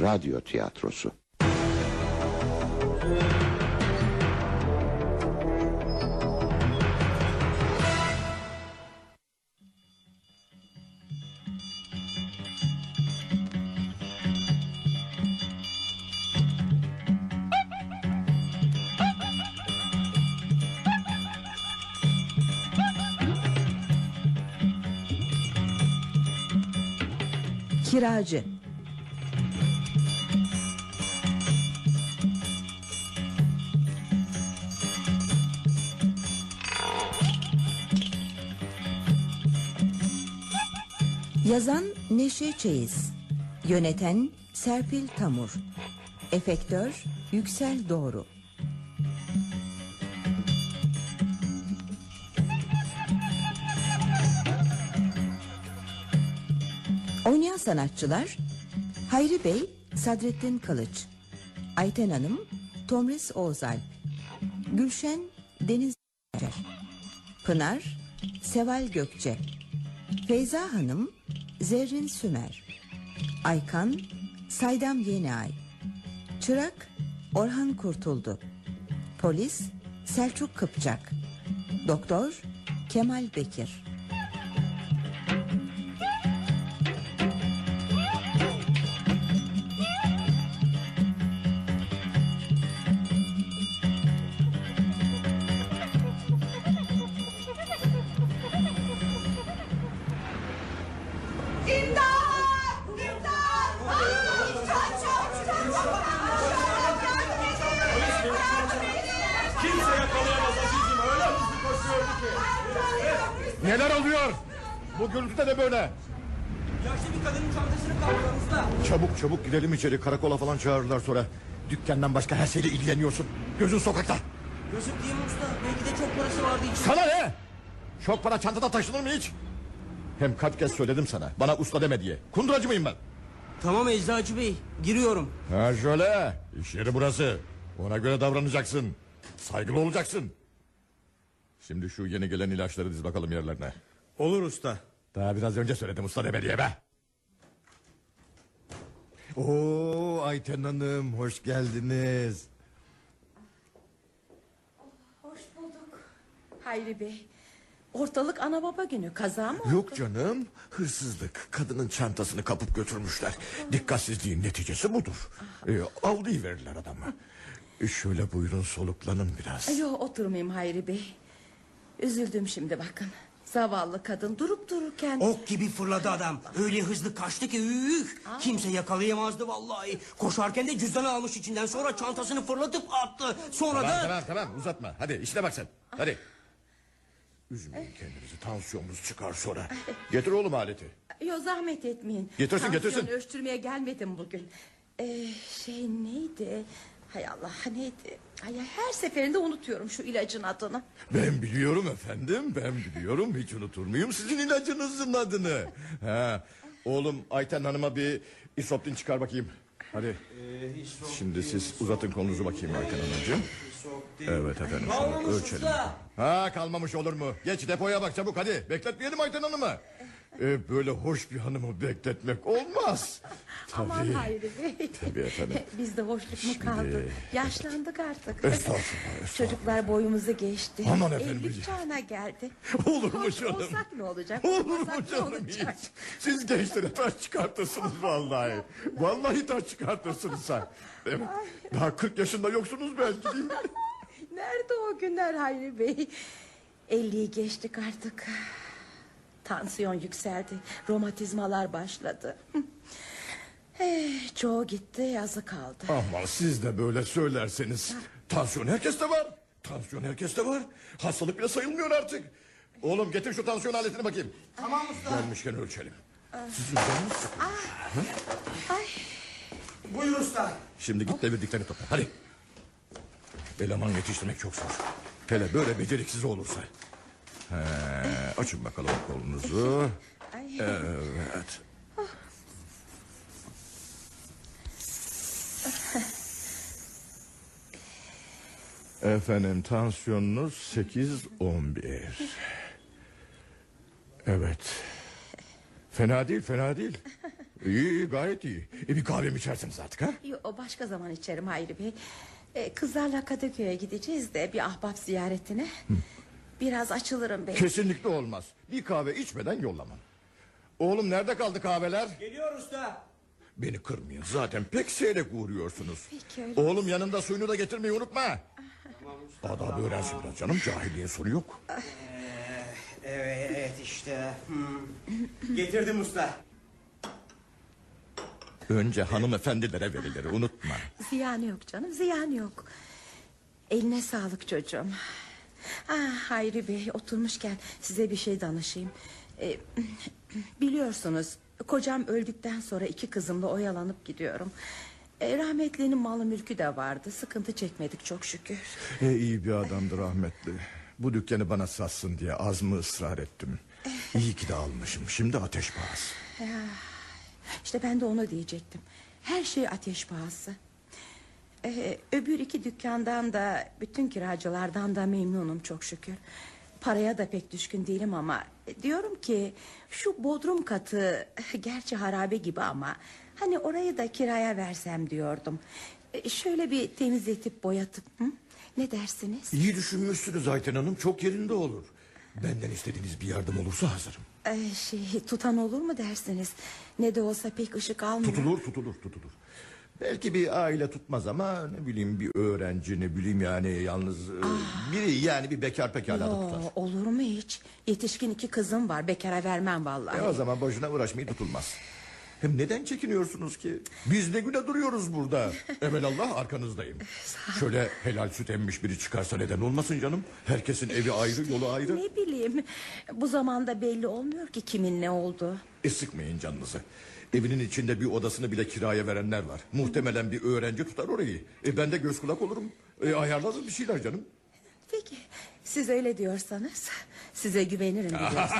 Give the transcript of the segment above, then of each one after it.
radyo tiyatrosu. Kiracı Yazan Neşe Çeyiz. Yöneten Serpil Tamur. Efektör Yüksel Doğru. Oynayan sanatçılar Hayri Bey Sadrettin Kılıç Ayten Hanım Tomris Oğuzalp Gülşen Deniz Pınar Seval Gökçe Feyza Hanım Zerrin Sümer Aykan Saydam Yeniay Çırak Orhan Kurtuldu Polis Selçuk Kıpçak Doktor Kemal Bekir Gürültüde de böyle. Yaşlı bir kadının çantasını kaptılar usta. Çabuk çabuk gidelim içeri karakola falan çağırırlar sonra. Dükkandan başka her şeyle ilgileniyorsun. Gözün sokakta. Gözüm mi usta? Belki de çok parası vardı için. Sana ne? Çok para çantada taşınır mı hiç? Hem kaç kez söyledim sana. Bana usta deme diye. Kunduracı mıyım ben? Tamam Eczacı Bey. Giriyorum. Ha şöyle. İş yeri burası. Ona göre davranacaksın. Saygılı olacaksın. Şimdi şu yeni gelen ilaçları diz bakalım yerlerine. Olur usta. Daha biraz önce söyledim usta deme diye be. Oo Ayten Hanım hoş geldiniz. Hoş bulduk. Hayri Bey. Ortalık ana baba günü kaza mı? Yok canım hırsızlık kadının çantasını kapıp götürmüşler Dikkatsizliğin neticesi budur ee, Aldığı verirler adamı ee, Şöyle buyurun soluklanın biraz Yok oturmayayım Hayri Bey. Üzüldüm şimdi bakın. Zavallı kadın durup dururken... Ok gibi fırladı adam. Öyle hızlı kaçtı ki üh. Kimse yakalayamazdı vallahi. Koşarken de cüzdanı almış içinden. Sonra çantasını fırlatıp attı. Sonra Tamam da... tamam tamam uzatma hadi işine bak sen Hadi Üzmeyin kendinizi tansiyonunuz çıkar sonra Getir oğlum aleti Yo zahmet etmeyin. Getirsin, Tansiyon getirsin. ölçtürmeye gelmedim bugün. Ee, şey neydi? Hay Allah neydi? Ay, her seferinde unutuyorum şu ilacın adını. Ben biliyorum efendim ben biliyorum. Hiç unutur muyum sizin ilacınızın adını? Ha, Oğlum Ayten Hanım'a bir isoptin çıkar bakayım. Hadi. Şimdi siz uzatın kolunuzu bakayım Ayten Hanımcığım. Evet efendim şunu ölçelim. Ha kalmamış olur mu? Geç depoya bak çabuk hadi. Bekletmeyelim Ayten Hanım'ı ee, Böyle hoş bir hanımı bekletmek olmaz Aman Tabii Hayri Bey. Tabii efendim. Bizde hoşluk mu kaldı? Yaşlandık artık. Estağfurullah, estağfurullah. Çocuklar boyumuzu geçti. Aman efendim. Evlilik çağına geldi. Olur mu Hoş canım? olsak ne olacak? Olur mu olmasak ne canım olacak? hiç? Siz gençlere taş çıkartırsınız vallahi. Vallahi taş çıkartırsınız sen. Evet. Daha 40 yaşında yoksunuz belki değil mi? Nerede o günler Hayri Bey? 50'yi geçtik artık. Tansiyon yükseldi. Romatizmalar başladı. Eh, çoğu gitti yazı kaldı. Ama siz de böyle söylerseniz. Tansiyon herkeste var. Tansiyon herkeste var. Hastalık bile sayılmıyor artık. Oğlum getir şu tansiyon aletini bakayım. Tamam usta. Gelmişken ölçelim. Sizin canınız sıkılıyor. Buyur usta. Şimdi git de bildiklerini topla. Hadi. Eleman yetiştirmek çok zor. Hele böyle beceriksiz olursa. He, açın bakalım kolunuzu. Evet. Efendim tansiyonunuz 8-11. Evet. Fena değil fena değil. İyi iyi, gayet iyi. E bir kahve mi içersiniz artık ha? Yo, başka zaman içerim Hayri Bey. Ee, kızlarla Kadıköy'e gideceğiz de bir ahbap ziyaretine. Biraz açılırım belki. Kesinlikle olmaz. Bir kahve içmeden yollamam. Oğlum nerede kaldı kahveler? Geliyor usta. Beni kırmayın zaten pek seyrek uğruyorsunuz. Peki, öyle Oğlum yanında suyunu da getirmeyi unutma. Adabı öğrensin biraz canım cahiliye soru yok. Evet işte. Hmm. Getirdim usta. Önce hanımefendilere verilir unutma. Ziyanı yok canım ziyanı yok. Eline sağlık çocuğum. Ah Hayri Bey oturmuşken size bir şey danışayım. Ee, biliyorsunuz kocam öldükten sonra iki kızımla oyalanıp gidiyorum. Ee, rahmetlinin malı mülkü de vardı. Sıkıntı çekmedik çok şükür. E, iyi bir adamdı rahmetli. Bu dükkanı bana satsın diye az mı ısrar ettim. İyi ki de almışım. Şimdi ateş pahası. İşte ben de onu diyecektim. Her şey ateş pahası. Ee, öbür iki dükkandan da bütün kiracılardan da memnunum çok şükür. Paraya da pek düşkün değilim ama diyorum ki şu bodrum katı gerçi harabe gibi ama hani orayı da kiraya versem diyordum. Ee, şöyle bir temizletip boyatıp hı? ne dersiniz? İyi düşünmüşsünüz Ayten Hanım. Çok yerinde olur. Benden istediğiniz bir yardım olursa hazırım. Ee, şey tutan olur mu dersiniz? Ne de olsa pek ışık almıyor. Tutulur tutulur tutulur. Belki bir aile tutmaz ama ne bileyim bir öğrenci ne bileyim yani yalnız e, biri yani bir bekar pekala da Yo, tutar. olur mu hiç? Yetişkin iki kızım var. Bekara vermem vallahi. E o zaman boşuna uğraşmayı tutulmaz. Hem neden çekiniyorsunuz ki? Biz ne güne duruyoruz burada. Evelallah arkanızdayım. Şöyle helal süt emmiş biri çıkarsa neden olmasın canım? Herkesin evi ayrı, yolu ayrı. Ne bileyim. Bu zamanda belli olmuyor ki kimin ne olduğu. E sıkmayın canınızı. Evinin içinde bir odasını bile kiraya verenler var. Muhtemelen bir öğrenci tutar orayı. E ben de göz kulak olurum. E ayarlarız bir şeyler canım. Peki siz öyle diyorsanız size güvenirim biliyorsunuz.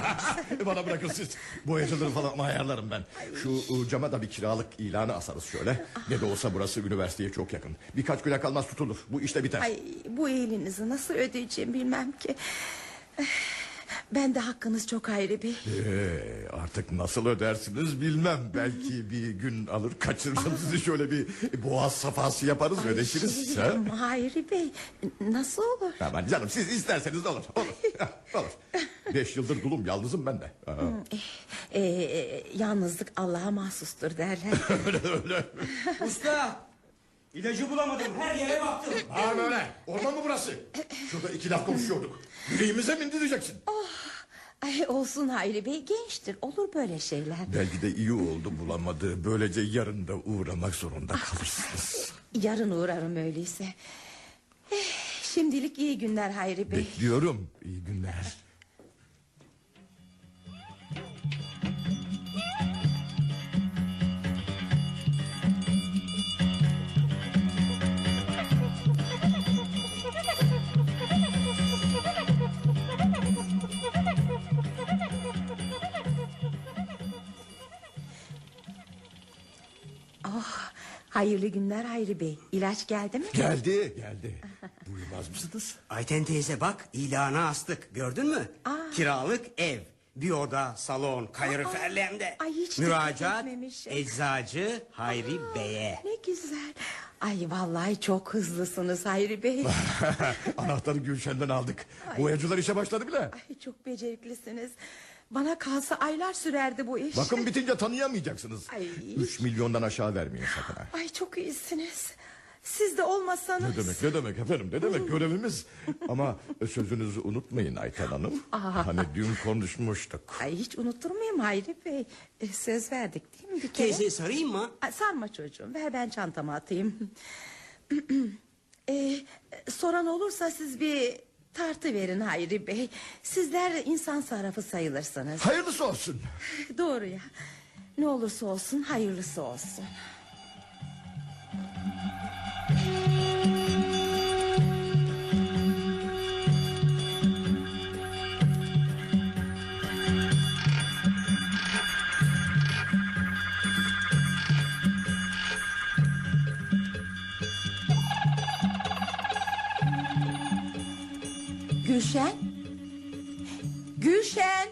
Bana bırakın siz. Boyacıları falan ayarlarım ben. Şu e, cama da bir kiralık ilanı asarız şöyle. Ne de olsa burası üniversiteye çok yakın. Birkaç güne kalmaz tutulur. Bu işte biter. Ay bu iyiliğinizi nasıl ödeyeceğim bilmem ki. Ben de hakkınız çok ayrı bir. Ee, artık nasıl ödersiniz bilmem. Belki bir gün alır kaçırırım sizi şöyle bir boğaz safhası yaparız ödeşiriz. Şey, ha? Hayri Bey nasıl olur? Aman canım siz isterseniz olur. Olur. Olur. Beş yıldır dulum yalnızım ben de. Ee, e, yalnızlık Allah'a mahsustur derler. Usta. İlacı bulamadım. Her yere baktım. Ha böyle. Orman mı burası? Şurada iki laf konuşuyorduk. Yüreğimize mi indireceksin? Ay, olsun Hayri Bey gençtir olur böyle şeyler. Belki de iyi oldu bulamadı. Böylece yarın da uğramak zorunda kalırsınız. Yarın uğrarım öyleyse. Eh, şimdilik iyi günler Hayri Bey. Bekliyorum. İyi günler. Hayırlı günler Hayri Bey. İlaç geldi mi? Geldi geldi. Duymaz mısınız? Ayten teyze bak ilana astık. Gördün mü? Kiralık ev. Bir oda, salon, kaloriferlerinde. ay hiç Müracaat eczacı Hayri Bey'e. Ne güzel. Ay vallahi çok hızlısınız Hayri Bey. Anahtarı Gülşen'den aldık. Boyacılar işe başladı bile. Ay çok beceriklisiniz. Bana kalsa aylar sürerdi bu iş. Bakın bitince tanıyamayacaksınız. Ay. Üç milyondan aşağı vermeyin sakın ha. Ay çok iyisiniz. Siz de olmasanız. Ne demek ne demek efendim ne demek görevimiz. Ama sözünüzü unutmayın Ayten Hanım. Hani dün konuşmuştuk. Ay hiç unutur muyum Hayri Bey? E, söz verdik değil mi bir kere? Teyze sarayım mı? Ay, sarma çocuğum ver ben çantama atayım. e, soran olursa siz bir tartı verin Hayri Bey. Sizler insan sarrafı sayılırsınız. Hayırlısı olsun. Doğru ya. Ne olursa olsun hayırlısı olsun. Gülşen. Gülşen.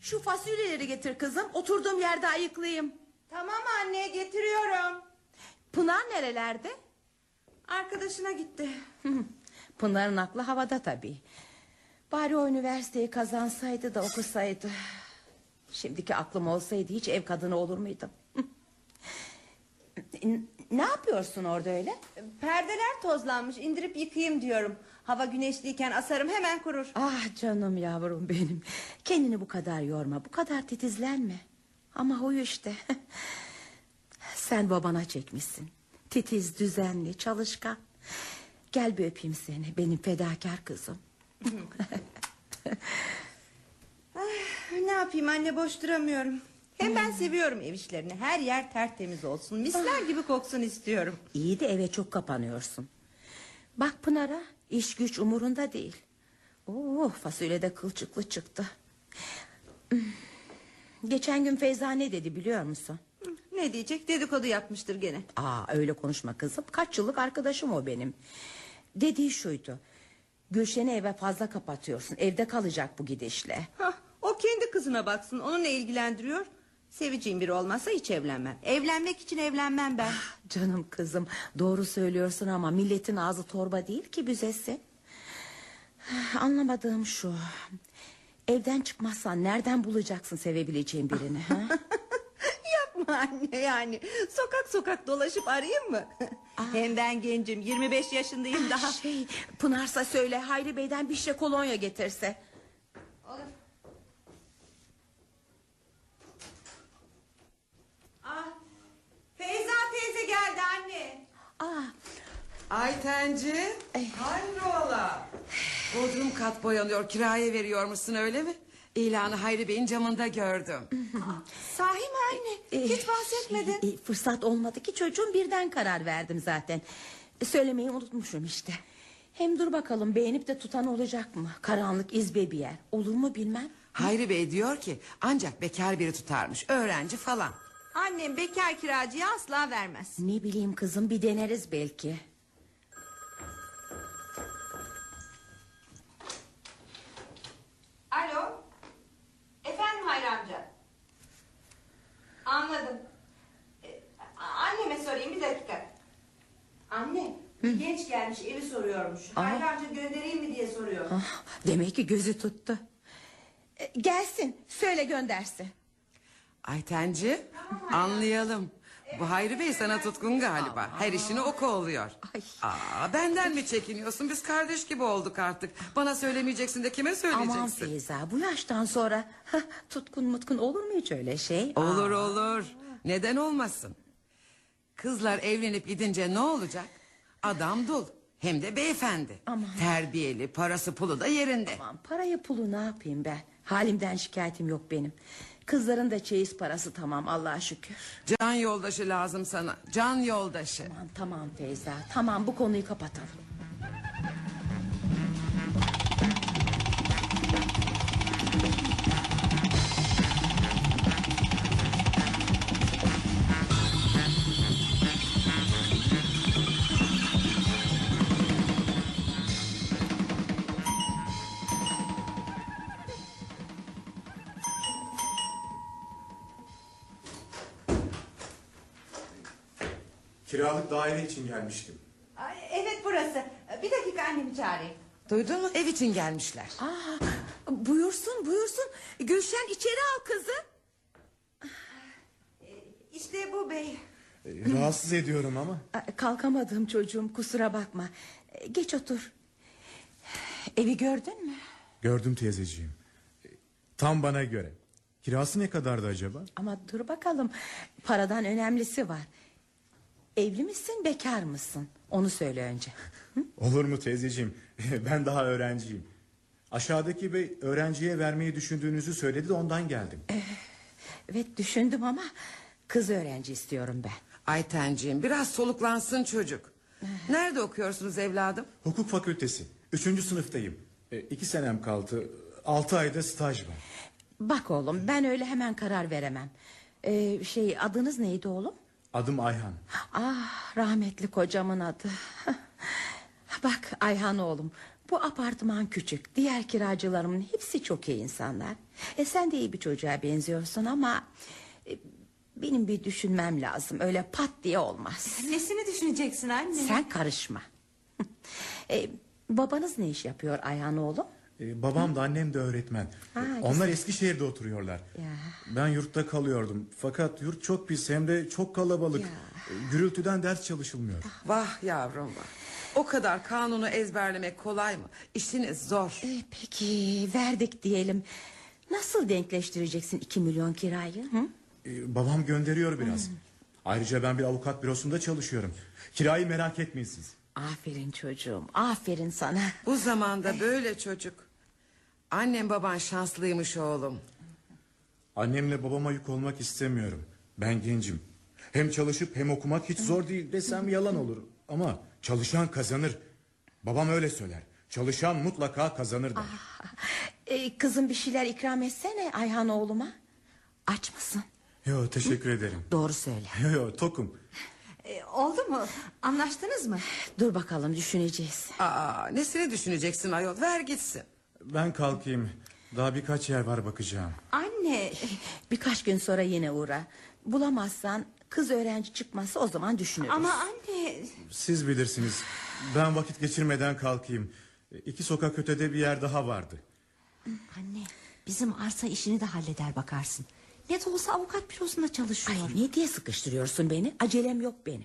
Şu fasulyeleri getir kızım. Oturduğum yerde ayıklayayım. Tamam anne getiriyorum. Pınar nerelerde? Arkadaşına gitti. Pınar'ın aklı havada tabii. Bari o üniversiteyi kazansaydı da okusaydı. Şimdiki aklım olsaydı hiç ev kadını olur muydum? Ne yapıyorsun orada öyle? Perdeler tozlanmış indirip yıkayayım diyorum. Hava güneşliyken asarım hemen kurur. Ah canım yavrum benim. Kendini bu kadar yorma, bu kadar titizlenme. Ama huyu işte. Sen babana çekmişsin. Titiz, düzenli, çalışkan. Gel bir öpeyim seni, benim fedakar kızım. Ne yapayım anne boş duramıyorum. Hem ben seviyorum ev işlerini. Her yer tertemiz olsun. Misler gibi koksun istiyorum. İyi de eve çok kapanıyorsun. Bak Pınar'a, iş güç umurunda değil. Oh, fasulye de kılçıklı çıktı. Hmm. Geçen gün Feyza ne dedi biliyor musun? Ne diyecek dedikodu yapmıştır gene. Aa öyle konuşma kızım. Kaç yıllık arkadaşım o benim. Dediği şuydu. Gülşen'i eve fazla kapatıyorsun. Evde kalacak bu gidişle. Hah, o kendi kızına baksın. Onu ne ilgilendiriyor? Seveceğim biri olmazsa hiç evlenmem. Evlenmek için evlenmem ben. Canım kızım doğru söylüyorsun ama milletin ağzı torba değil ki büzesi. Anlamadığım şu. Evden çıkmazsan nereden bulacaksın sevebileceğin birini? Ha? Yapma anne yani. Sokak sokak dolaşıp arayayım mı? Hem ben gencim 25 yaşındayım daha. Şey, Pınarsa söyle Hayri Bey'den bir şey kolonya getirse. Olur. Ah, Feyza teyze geldi anne. Aa, Aytenci. Hayrola. Bodrum kat boyanıyor kiraya veriyor musun öyle mi? İlanı Hayri Bey'in camında gördüm. Sahi mi anne? e, Hiç bahsetmedin. şey, e, fırsat olmadı ki çocuğum birden karar verdim zaten. E, Söylemeyi unutmuşum işte. Hem dur bakalım beğenip de tutan olacak mı? Karanlık izbe bir yer. Olur mu bilmem. Hayri Bey diyor ki ancak bekar biri tutarmış öğrenci falan. Annem bekar kiracıya asla vermez. Ne bileyim kızım bir deneriz belki. Alo. Efendim Hayri amca. Anladım. E, a- anneme sorayım bir dakika. Anne bir genç gelmiş evi soruyormuş. Hayri amca göndereyim mi diye soruyor. Ah, demek ki gözü tuttu. E, gelsin söyle göndersin. Aytenci anlayalım. Bu Hayri Bey sana tutkun galiba. Her işini o kolluyor. Ay. Aa, benden mi çekiniyorsun? Biz kardeş gibi olduk artık. Bana söylemeyeceksin de kime Aman söyleyeceksin? Feyza bu yaştan sonra hah, tutkun mutkun olur mu hiç öyle şey? Olur olur. Neden olmasın? Kızlar evlenip gidince ne olacak? Adam dul. Hem de beyefendi. Aman. Terbiyeli, parası pulu da yerinde. Aman parayı pulu ne yapayım ben? Halimden şikayetim yok benim. Kızların da çeyiz parası tamam Allah'a şükür. Can yoldaşı lazım sana. Can yoldaşı. Aman tamam Feyza tamam bu konuyu kapatalım. Kiralık daire için gelmiştim. Ay, evet burası. Bir dakika annemi çağırayım. Duydun mu? Ev için gelmişler. Aa, buyursun buyursun Gülşen içeri al kızı. İşte bu bey. Ee, Rahatsız ediyorum ama. Kalkamadım çocuğum kusura bakma. E, Geç otur. Evi gördün mü? Gördüm teyzeciğim. Ee, Tam bana göre. Kirası ne kadardı acaba? Ama dur bakalım paradan önemlisi var. Evli misin bekar mısın? Onu söyle önce. Olur mu teyzeciğim? ben daha öğrenciyim. Aşağıdaki bey öğrenciye vermeyi düşündüğünüzü söyledi de ondan geldim. Evet düşündüm ama kız öğrenci istiyorum ben. Aytenciğim biraz soluklansın çocuk. Nerede okuyorsunuz evladım? Hukuk fakültesi. Üçüncü sınıftayım. E, iki senem kaldı. Altı ayda staj var. Bak oğlum ben öyle hemen karar veremem. Ee, şey adınız neydi oğlum? Adım Ayhan. Ah rahmetli kocamın adı. Bak Ayhan oğlum bu apartman küçük. Diğer kiracılarımın hepsi çok iyi insanlar. E sen de iyi bir çocuğa benziyorsun ama e, Benim bir düşünmem lazım. Öyle pat diye olmaz. Nesini düşüneceksin anne? Sen karışma. e, babanız ne iş yapıyor Ayhan oğlum? Ee, babam da annem de öğretmen. Ha, Ee, güzel. Onlar Eskişehir'de oturuyorlar. Ya. Ben yurtta kalıyordum. Fakat yurt çok pis hem de çok kalabalık. Ya. Ee, Gürültüden ders çalışılmıyor. Vah yavrum vah. O kadar kanunu ezberlemek kolay mı? İşiniz zor. E, peki verdik diyelim. Nasıl denkleştireceksin iki milyon kirayı? Hı? Ee, babam gönderiyor biraz. Ayrıca ben bir avukat bürosunda çalışıyorum. Kirayı merak etmeyin siz. Aferin çocuğum aferin sana. Bu zamanda böyle çocuk. Annem baban şanslıymış oğlum. Annemle babama yük olmak istemiyorum. Ben gencim. Hem çalışıp hem okumak hiç zor değil desem yalan olur. Ama çalışan kazanır. Babam öyle söyler. Çalışan mutlaka kazanır der. E, kızım bir şeyler ikram etsene Ayhan oğluma. Aç mısın? Yo teşekkür ederim. Doğru söyle. Yo yo tokum. E, oldu mu? Anlaştınız mı? Dur bakalım düşüneceğiz. Aa, nesini düşüneceksin ayol? Ver gitsin. Ben kalkayım. Daha birkaç yer var bakacağım. Anne. Birkaç gün sonra yine uğra. Bulamazsan kız öğrenci çıkmazsa o zaman düşünürüz. Ama anne. Siz bilirsiniz. Ben vakit geçirmeden kalkayım. İki sokak ötede bir yer daha vardı. Anne bizim arsa işini de halleder bakarsın. Ne de olsa avukat bürosunda çalışıyor. Ay, ne diye sıkıştırıyorsun beni? Acelem yok benim.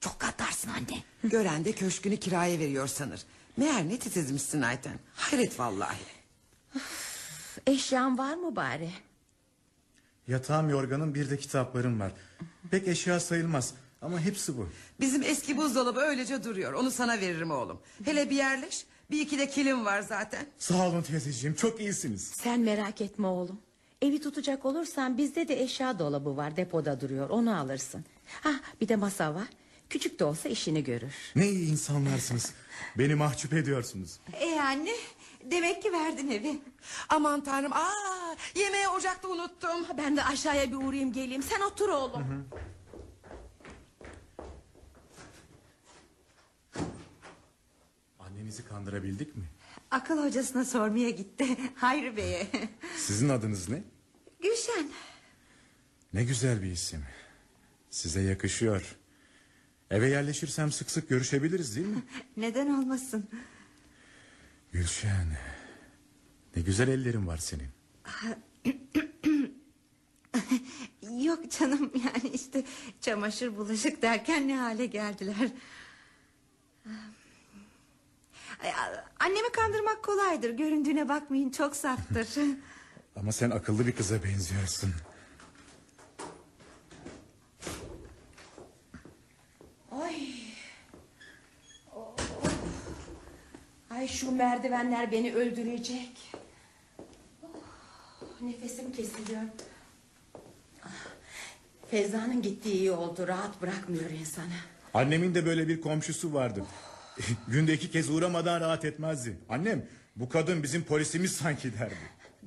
Çok katarsın anne. Gören de köşkünü kiraya veriyor sanır. Meğer ne titizmişsin Ayten. Hayret vallahi. Eşyan var mı bari? Yatağım yorganım bir de kitaplarım var. Pek eşya sayılmaz ama hepsi bu. Bizim eski buzdolabı öylece duruyor. Onu sana veririm oğlum. Hele bir yerleş. Bir iki de kilim var zaten. Sağ olun teyzeciğim çok iyisiniz. Sen merak etme oğlum. Evi tutacak olursan bizde de eşya dolabı var depoda duruyor onu alırsın. Ha bir de masa var. Küçük de olsa işini görür. Ne iyi insanlarsınız. Beni mahcup ediyorsunuz. E anne. Demek ki verdin evi. Aman tanrım. Aa, yemeği ocakta unuttum. Ben de aşağıya bir uğrayayım geleyim. Sen otur oğlum. Annenizi kandırabildik mi? Akıl hocasına sormaya gitti. Hayri Bey'e. Sizin adınız ne? Gülşen. Ne güzel bir isim. Size yakışıyor. Eve yerleşirsem sık sık görüşebiliriz değil mi? Neden olmasın? Gülşen. Ne güzel ellerin var senin. Yok canım yani işte çamaşır bulaşık derken ne hale geldiler. Annemi kandırmak kolaydır. Göründüğüne bakmayın çok saftır. Ama sen akıllı bir kıza benziyorsun. Ay. Ay şu merdivenler beni öldürecek. Oh, nefesim kesiliyor. Feyza'nın gittiği iyi oldu. Rahat bırakmıyor insanı. Annemin de böyle bir komşusu vardı. Günde iki kez uğramadan rahat etmezdi. Annem bu kadın bizim polisimiz sanki derdi.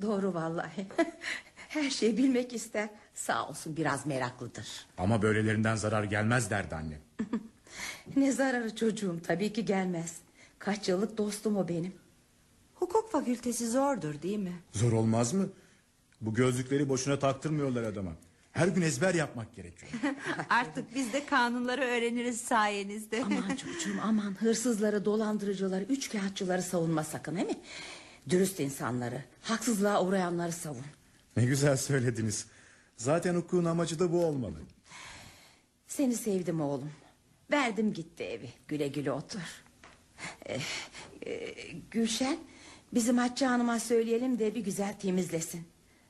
Doğru vallahi. Her şeyi bilmek ister. Sağ olsun biraz meraklıdır. Ama böylelerinden zarar gelmez derdi annem. Ne zararı çocuğum tabii ki gelmez. Kaç yıllık dostum o benim. Hukuk fakültesi zordur değil mi? Zor olmaz mı? Bu gözlükleri boşuna taktırmıyorlar adama. Her gün ezber yapmak gerekiyor. Artık biz de kanunları öğreniriz sayenizde. Aman çocuğum aman hırsızları, dolandırıcıları, üçkağıtçıları savunma sakın değil mi? Dürüst insanları, haksızlığa uğrayanları savun. Ne güzel söylediniz. Zaten hukukun amacı da bu olmalı. Seni sevdim oğlum. Verdim gitti evi. Güle güle otur. Ee, e, Gülşen, bizim Hatice Hanım'a söyleyelim de bir güzel temizlesin.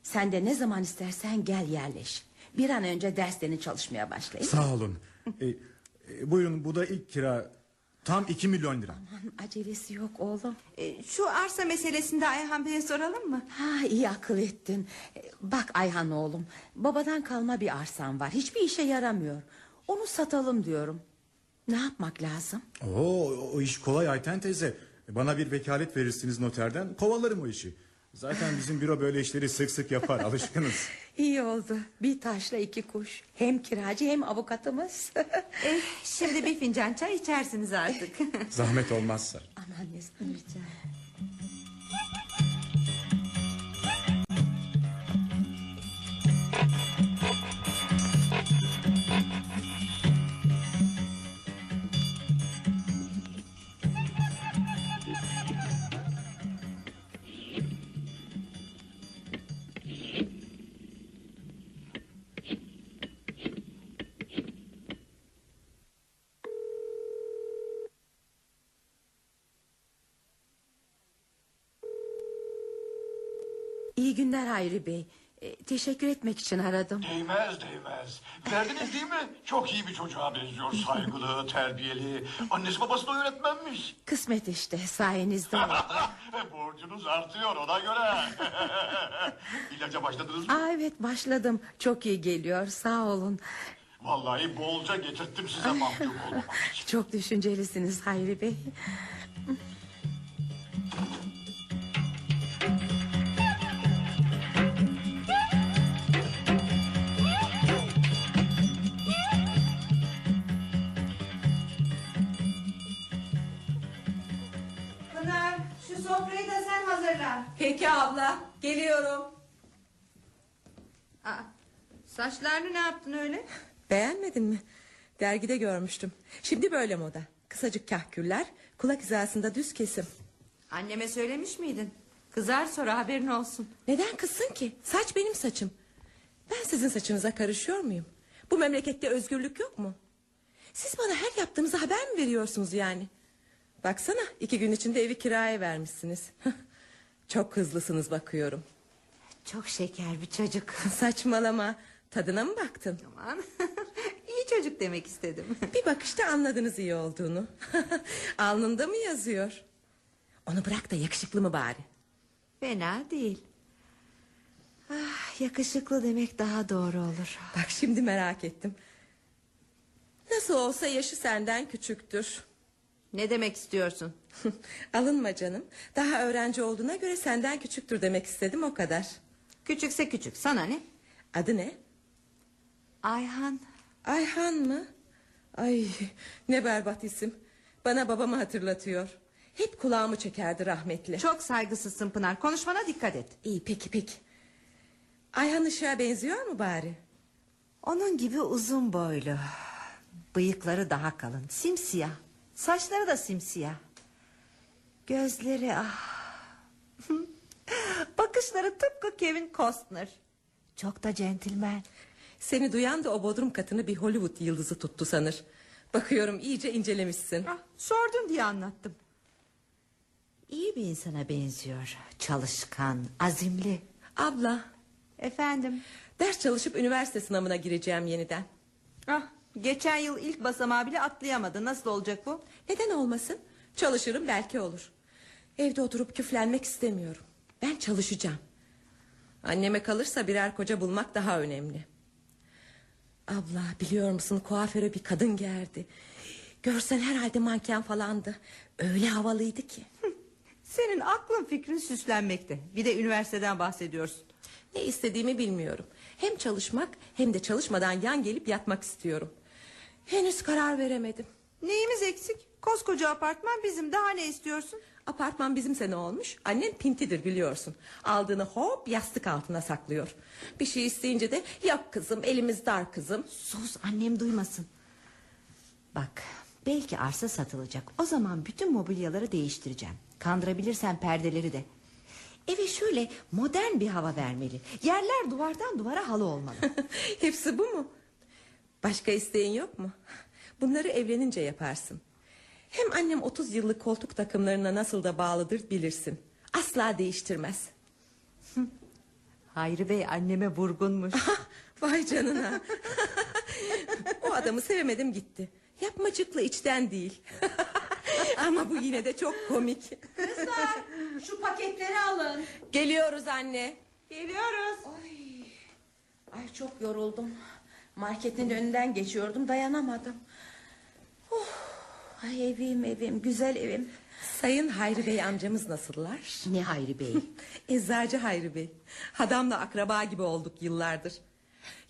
Sen de ne zaman istersen gel yerleş. Bir an önce derslerini çalışmaya başlayın. Sağ olun. E, e, buyurun bu da ilk kira. Tam iki milyon lira. Aman acelesi yok oğlum. E, Şu arsa meselesinde Ayhan Bey'e soralım mı? Ha iyi akıl ettin. Bak Ayhan oğlum, babadan kalma bir arsan var. Hiçbir işe yaramıyor. Onu satalım diyorum. Ne yapmak lazım? Oo, o iş kolay Ayten teyze. Bana bir vekalet verirsiniz noterden. Kovalarım o işi. Zaten bizim büro böyle işleri sık sık yapar. Alışkınız. İyi oldu. Bir taşla iki kuş. Hem kiracı hem avukatımız. E, şimdi bir fincan çay içersiniz artık. Zahmet olmazsa. Aman ne rica İyi günler Hayri Bey. E, teşekkür etmek için aradım. Değmez değmez. Verdiniz değil mi? Çok iyi bir çocuğa benziyor. Saygılı, terbiyeli. Annesi babası da öğretmenmiş. Kısmet işte sayenizde. Borcunuz artıyor ona göre. İlaca başladınız mı? Aa, evet başladım. Çok iyi geliyor sağ olun. Vallahi bolca getirttim size mahkum olmamak için. Çok düşüncelisiniz Hayri Bey. Geliyorum. Aa, saçlarını ne yaptın öyle? Beğenmedin mi? Dergide görmüştüm. Şimdi böyle moda. Kısacık kahküller, kulak hizasında düz kesim. Anneme söylemiş miydin? Kızar sonra haberin olsun. Neden kızsın ki? Saç benim saçım. Ben sizin saçınıza karışıyor muyum? Bu memlekette özgürlük yok mu? Siz bana her yaptığınızı haber mi veriyorsunuz yani? Baksana iki gün içinde evi kiraya vermişsiniz. Çok hızlısınız bakıyorum. Çok şeker bir çocuk. Saçmalama. Tadına mı baktın? Aman iyi çocuk demek istedim. Bir bakışta anladınız iyi olduğunu. Alnında mı yazıyor? Onu bırak da yakışıklı mı bari? Fena değil. Ah, yakışıklı demek daha doğru olur. Bak şimdi merak ettim. Nasıl olsa yaşı senden küçüktür. Ne demek istiyorsun? Alınma canım. Daha öğrenci olduğuna göre senden küçüktür demek istedim o kadar. Küçükse küçük sana ne? Adı ne? Ayhan Ayhan mı? Ay ne berbat isim. Bana babamı hatırlatıyor. Hep kulağımı çekerdi rahmetli. Çok saygısızsın Pınar konuşmana dikkat et. İyi peki peki. Ayhan Işık'a benziyor mu bari? onun gibi uzun boylu. Bıyıkları daha kalın. Simsiyah. Saçları da simsiyah. Gözleri ah. Bakışları tıpkı Kevin Costner. Çok da centilmen. Seni duyan da o bodrum katını bir Hollywood yıldızı tuttu sanır. Bakıyorum iyice incelemişsin. Ah, sordun diye anlattım. İyi bir insana benziyor. Çalışkan, azimli. Abla Efendim? ders çalışıp üniversite sınavına gireceğim yeniden. Ah, geçen yıl ilk basamağı bile atlayamadı. Nasıl olacak bu? Neden olmasın? Çalışırım belki olur. Evde oturup küflenmek istemiyorum. Ben çalışacağım. Anneme kalırsa birer koca bulmak daha önemli. Abla biliyor musun kuaföre bir kadın geldi. Görsen herhalde manken falandı. Öyle havalıydı ki. Senin aklın fikrin süslenmekte. Bir de üniversiteden bahsediyorsun. Ne istediğimi bilmiyorum. Hem çalışmak hem de çalışmadan yan gelip yatmak istiyorum. Henüz karar veremedim. Neyimiz eksik? Koskoca apartman bizim. Daha ne istiyorsun? Apartman bizimse ne olmuş? Annen pintidir biliyorsun. Aldığını hop yastık altına saklıyor. Bir şey isteyince de yok kızım elimiz dar kızım. Sus annem duymasın. Bak belki arsa satılacak. O zaman bütün mobilyaları değiştireceğim. Kandırabilirsen perdeleri de. Eve şöyle modern bir hava vermeli. Yerler duvardan duvara halı olmalı. Hepsi bu mu? Başka isteğin yok mu? Bunları evlenince yaparsın. Hem annem 30 yıllık koltuk takımlarına nasıl da bağlıdır bilirsin. Asla değiştirmez. Hayri Bey anneme vurgunmuş. Vay canına. o adamı sevemedim gitti. Yapmacıkla içten değil. Ama bu yine de çok komik. Kızlar şu paketleri alın. Geliyoruz anne. Geliyoruz. Ay çok yoruldum. Marketin önünden geçiyordum dayanamadım. Oh, ay evim evim güzel evim. Sayın Hayri Bey amcamız nasıllar? ne Hayri Bey? Eczacı Hayri Bey. Adamla akraba gibi olduk yıllardır.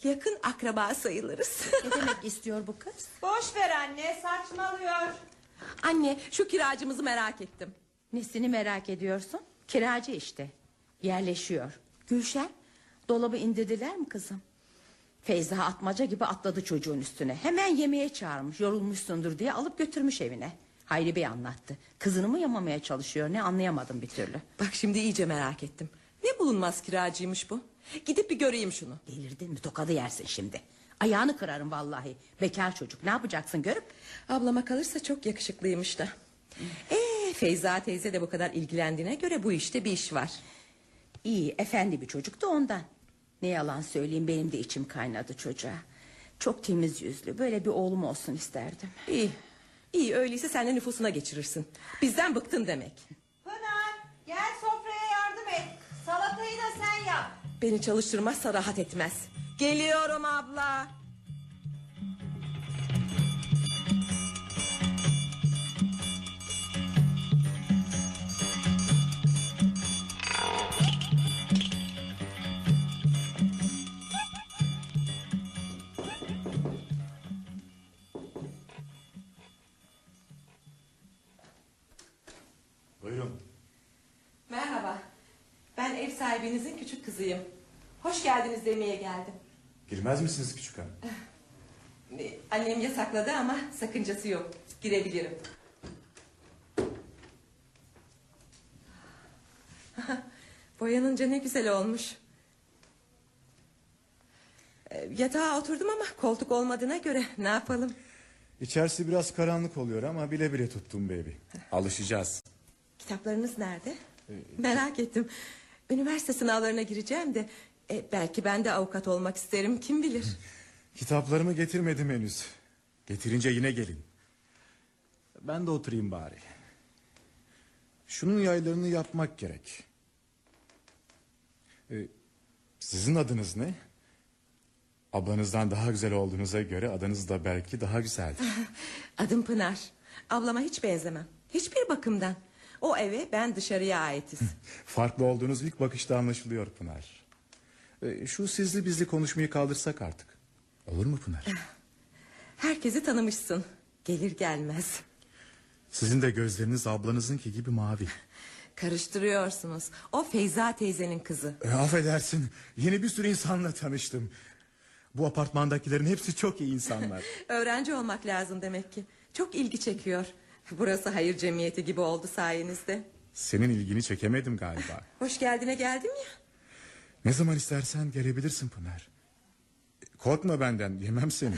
Yakın akraba sayılırız. Ne demek istiyor bu kız? Boş ver anne saçmalıyor. Anne şu kiracımızı merak ettim. Nesini merak ediyorsun? Kiracı işte. Yerleşiyor. Gülşen dolabı indirdiler mi kızım? Feyza atmaca gibi atladı çocuğun üstüne. Hemen yemeğe çağırmış yorulmuşsundur diye alıp götürmüş evine. Hayri Bey anlattı. Kızını mı yamamaya çalışıyor ne anlayamadım bir türlü. Bak şimdi iyice merak ettim. Ne bulunmaz kiracıymış bu? Gidip bir göreyim şunu. Delirdin mi tokadı yersin şimdi. Ayağını kırarım vallahi. Bekar çocuk ne yapacaksın görüp? Ablama kalırsa çok yakışıklıymış da. Ee, Feyza teyze de bu kadar ilgilendiğine göre bu işte bir iş var. İyi efendi bir çocuk da ondan. Ne yalan söyleyeyim benim de içim kaynadı çocuğa. Çok temiz yüzlü böyle bir oğlum olsun isterdim. İyi. İyi öyleyse sen de nüfusuna geçirirsin. Bizden bıktın demek. Pınar gel sofraya yardım et. Salatayı da sen yap. Beni çalıştırmazsa rahat etmez. Geliyorum abla. Sahibinizin küçük kızıyım. Hoş geldiniz demeye geldim. Girmez misiniz küçük hanım? Ee, Annem yasakladı ama sakıncası yok. Girebilirim. Boyanınca ne güzel olmuş. Ee, Yatağa oturdum ama koltuk olmadığına göre ne yapalım? İçerisi biraz karanlık oluyor ama bile bile tuttum baby. Alışacağız. Kitaplarınız nerede? Merak ettim. Üniversite sınavlarına gireceğim de e, belki ben de avukat olmak isterim kim bilir. Kitaplarımı getirmedim henüz. Getirince yine gelin. Ben de oturayım bari. Şunun yaylarını yapmak gerek. Ee, sizin adınız ne? Ablanızdan daha güzel olduğunuza göre adınız da belki daha güzeldir. Adım Pınar. Ablama hiç benzemem. Hiçbir bakımdan. O eve ben dışarıya aitiz. Farklı olduğunuz ilk bakışta anlaşılıyor Pınar. Ee, şu sizli bizli konuşmayı kaldırsak artık. Olur mu Pınar? Herkesi tanımışsın. Gelir gelmez. Sizin de gözleriniz ablanızınki gibi mavi. Karıştırıyorsunuz. O Feyza teyzenin kızı. E, affedersin yeni bir sürü insanla tanıştım. Bu apartmandakilerin hepsi çok iyi insanlar. Öğrenci olmak lazım demek ki. Çok ilgi çekiyor. Burası hayır cemiyeti gibi oldu sayenizde. Senin ilgini çekemedim galiba. Hoş geldine geldim ya. Ne zaman istersen gelebilirsin Pınar. Korkma benden yemem seni.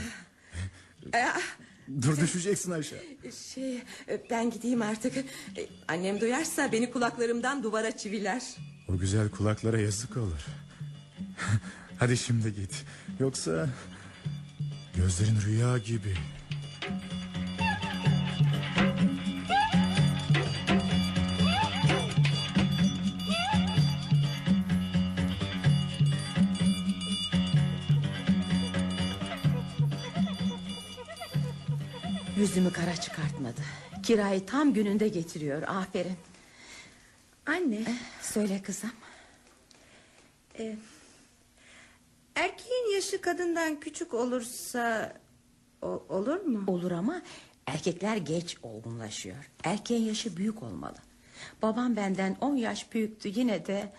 Dur düşeceksin aşağı. şey ben gideyim artık. Ee, Annem duyarsa beni kulaklarımdan duvara çiviler. O güzel kulaklara yazık olur. Hadi şimdi git. Yoksa gözlerin rüya gibi. Yüzümü kara çıkartmadı. Kirayı tam gününde getiriyor aferin. Anne Söyle kızım. erkeğin yaşı kadından küçük olursa o- olur mu? Olur ama erkekler geç olgunlaşıyor. Erkeğin yaşı büyük olmalı. Babam benden 10 yaş büyüktü yine de...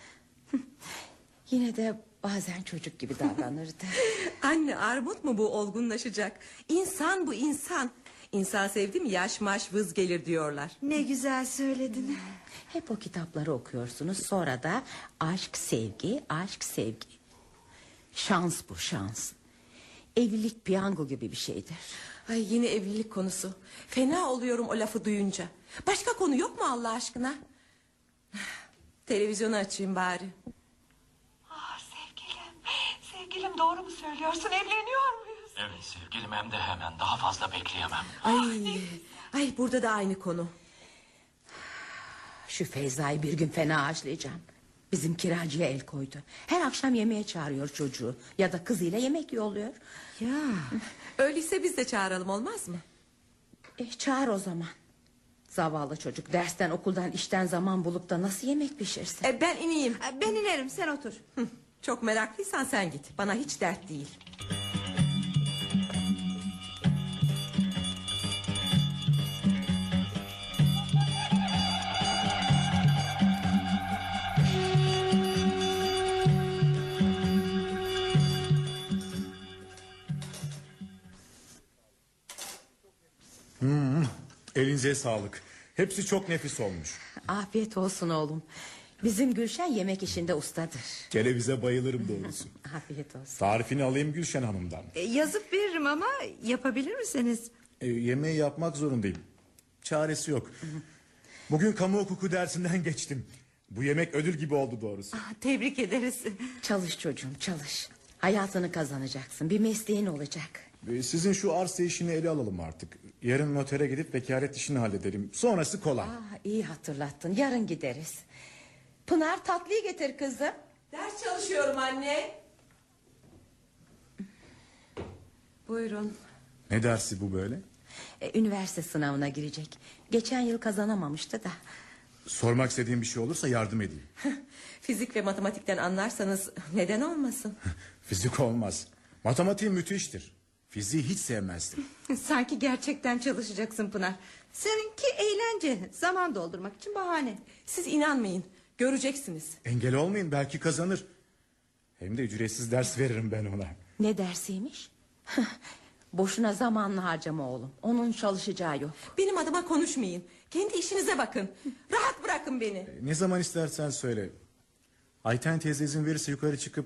Yine de bazen çocuk gibi davranırdı. Anne armut mu bu olgunlaşacak? İnsan bu insan. İnsan sevdi mi yaş maş vız gelir diyorlar. Ne güzel söyledin. Hep o kitapları okuyorsunuz. Sonra da aşk, sevgi, aşk, sevgi. Şans bu şans. Evlilik piyango gibi bir şeydir. Ay yine evlilik konusu. Fena oluyorum o lafı duyunca. Başka konu yok mu Allah aşkına? Televizyonu açayım bari. Ah sevgilim, sevgilim doğru mu söylüyorsun? Evleniyor muyuz? Evet sevgilim hem de hemen daha fazla bekleyemem. Ay, ay burada da aynı konu. Şu Feyza'yı bir gün fena ağaçlayacağım. Bizim kiracıya el koydu. Her akşam yemeğe çağırıyor çocuğu. Ya da kızıyla yemek yolluyor. Ya. Öyleyse biz de çağıralım olmaz mı? E, çağır o zaman. Zavallı çocuk dersten okuldan işten zaman bulup da nasıl yemek pişirsin? E, ben ineyim. Ben inerim sen otur. Hı, Çok meraklıysan sen git. Bana hiç dert değil. Elinize sağlık. Hepsi çok nefis olmuş. Afiyet olsun oğlum. Bizim Gülşen yemek işinde ustadır. Kerevize bayılırım doğrusu. Afiyet olsun. Tarifini alayım Gülşen Hanım'dan. E, yazıp veririm ama yapabilir misiniz? E, yemeği yapmak zorundayım. Çaresi yok. Bugün kamu hukuku dersinden geçtim. Bu yemek ödül gibi oldu doğrusu. Tebrik ederiz. Çalış çocuğum çalış. Hayatını kazanacaksın. Bir mesleğin olacak. Ee, Sizin şu arsa işini ele alalım artık. Yarın notere gidip vekalet işini halledelim. Sonrası kolay. Aa, iyi hatırlattın. Yarın gideriz. Pınar tatlıyı getir kızım. Ders çalışıyorum anne. Buyurun. Ne dersi bu böyle? Ee, üniversite sınavına girecek. Geçen yıl kazanamamıştı da. Sormak istediğim bir şey olursa yardım edeyim. Fizik ve matematikten anlarsanız neden olmasın? Fizik olmaz. Matematiğim müthiştir. Fiziği hiç sevmezdim. Sanki gerçekten çalışacaksın Pınar. Seninki eğlence. Zaman doldurmak için bahane. Siz inanmayın. Göreceksiniz. Engel olmayın belki kazanır. Hem de ücretsiz ders veririm ben ona. Ne dersiymiş? Boşuna zamanını harcama oğlum. Onun çalışacağı yok. Benim adıma konuşmayın. Kendi işinize bakın. Rahat bırakın beni. Ne zaman istersen söyle. Ayten teyze izin verirse yukarı çıkıp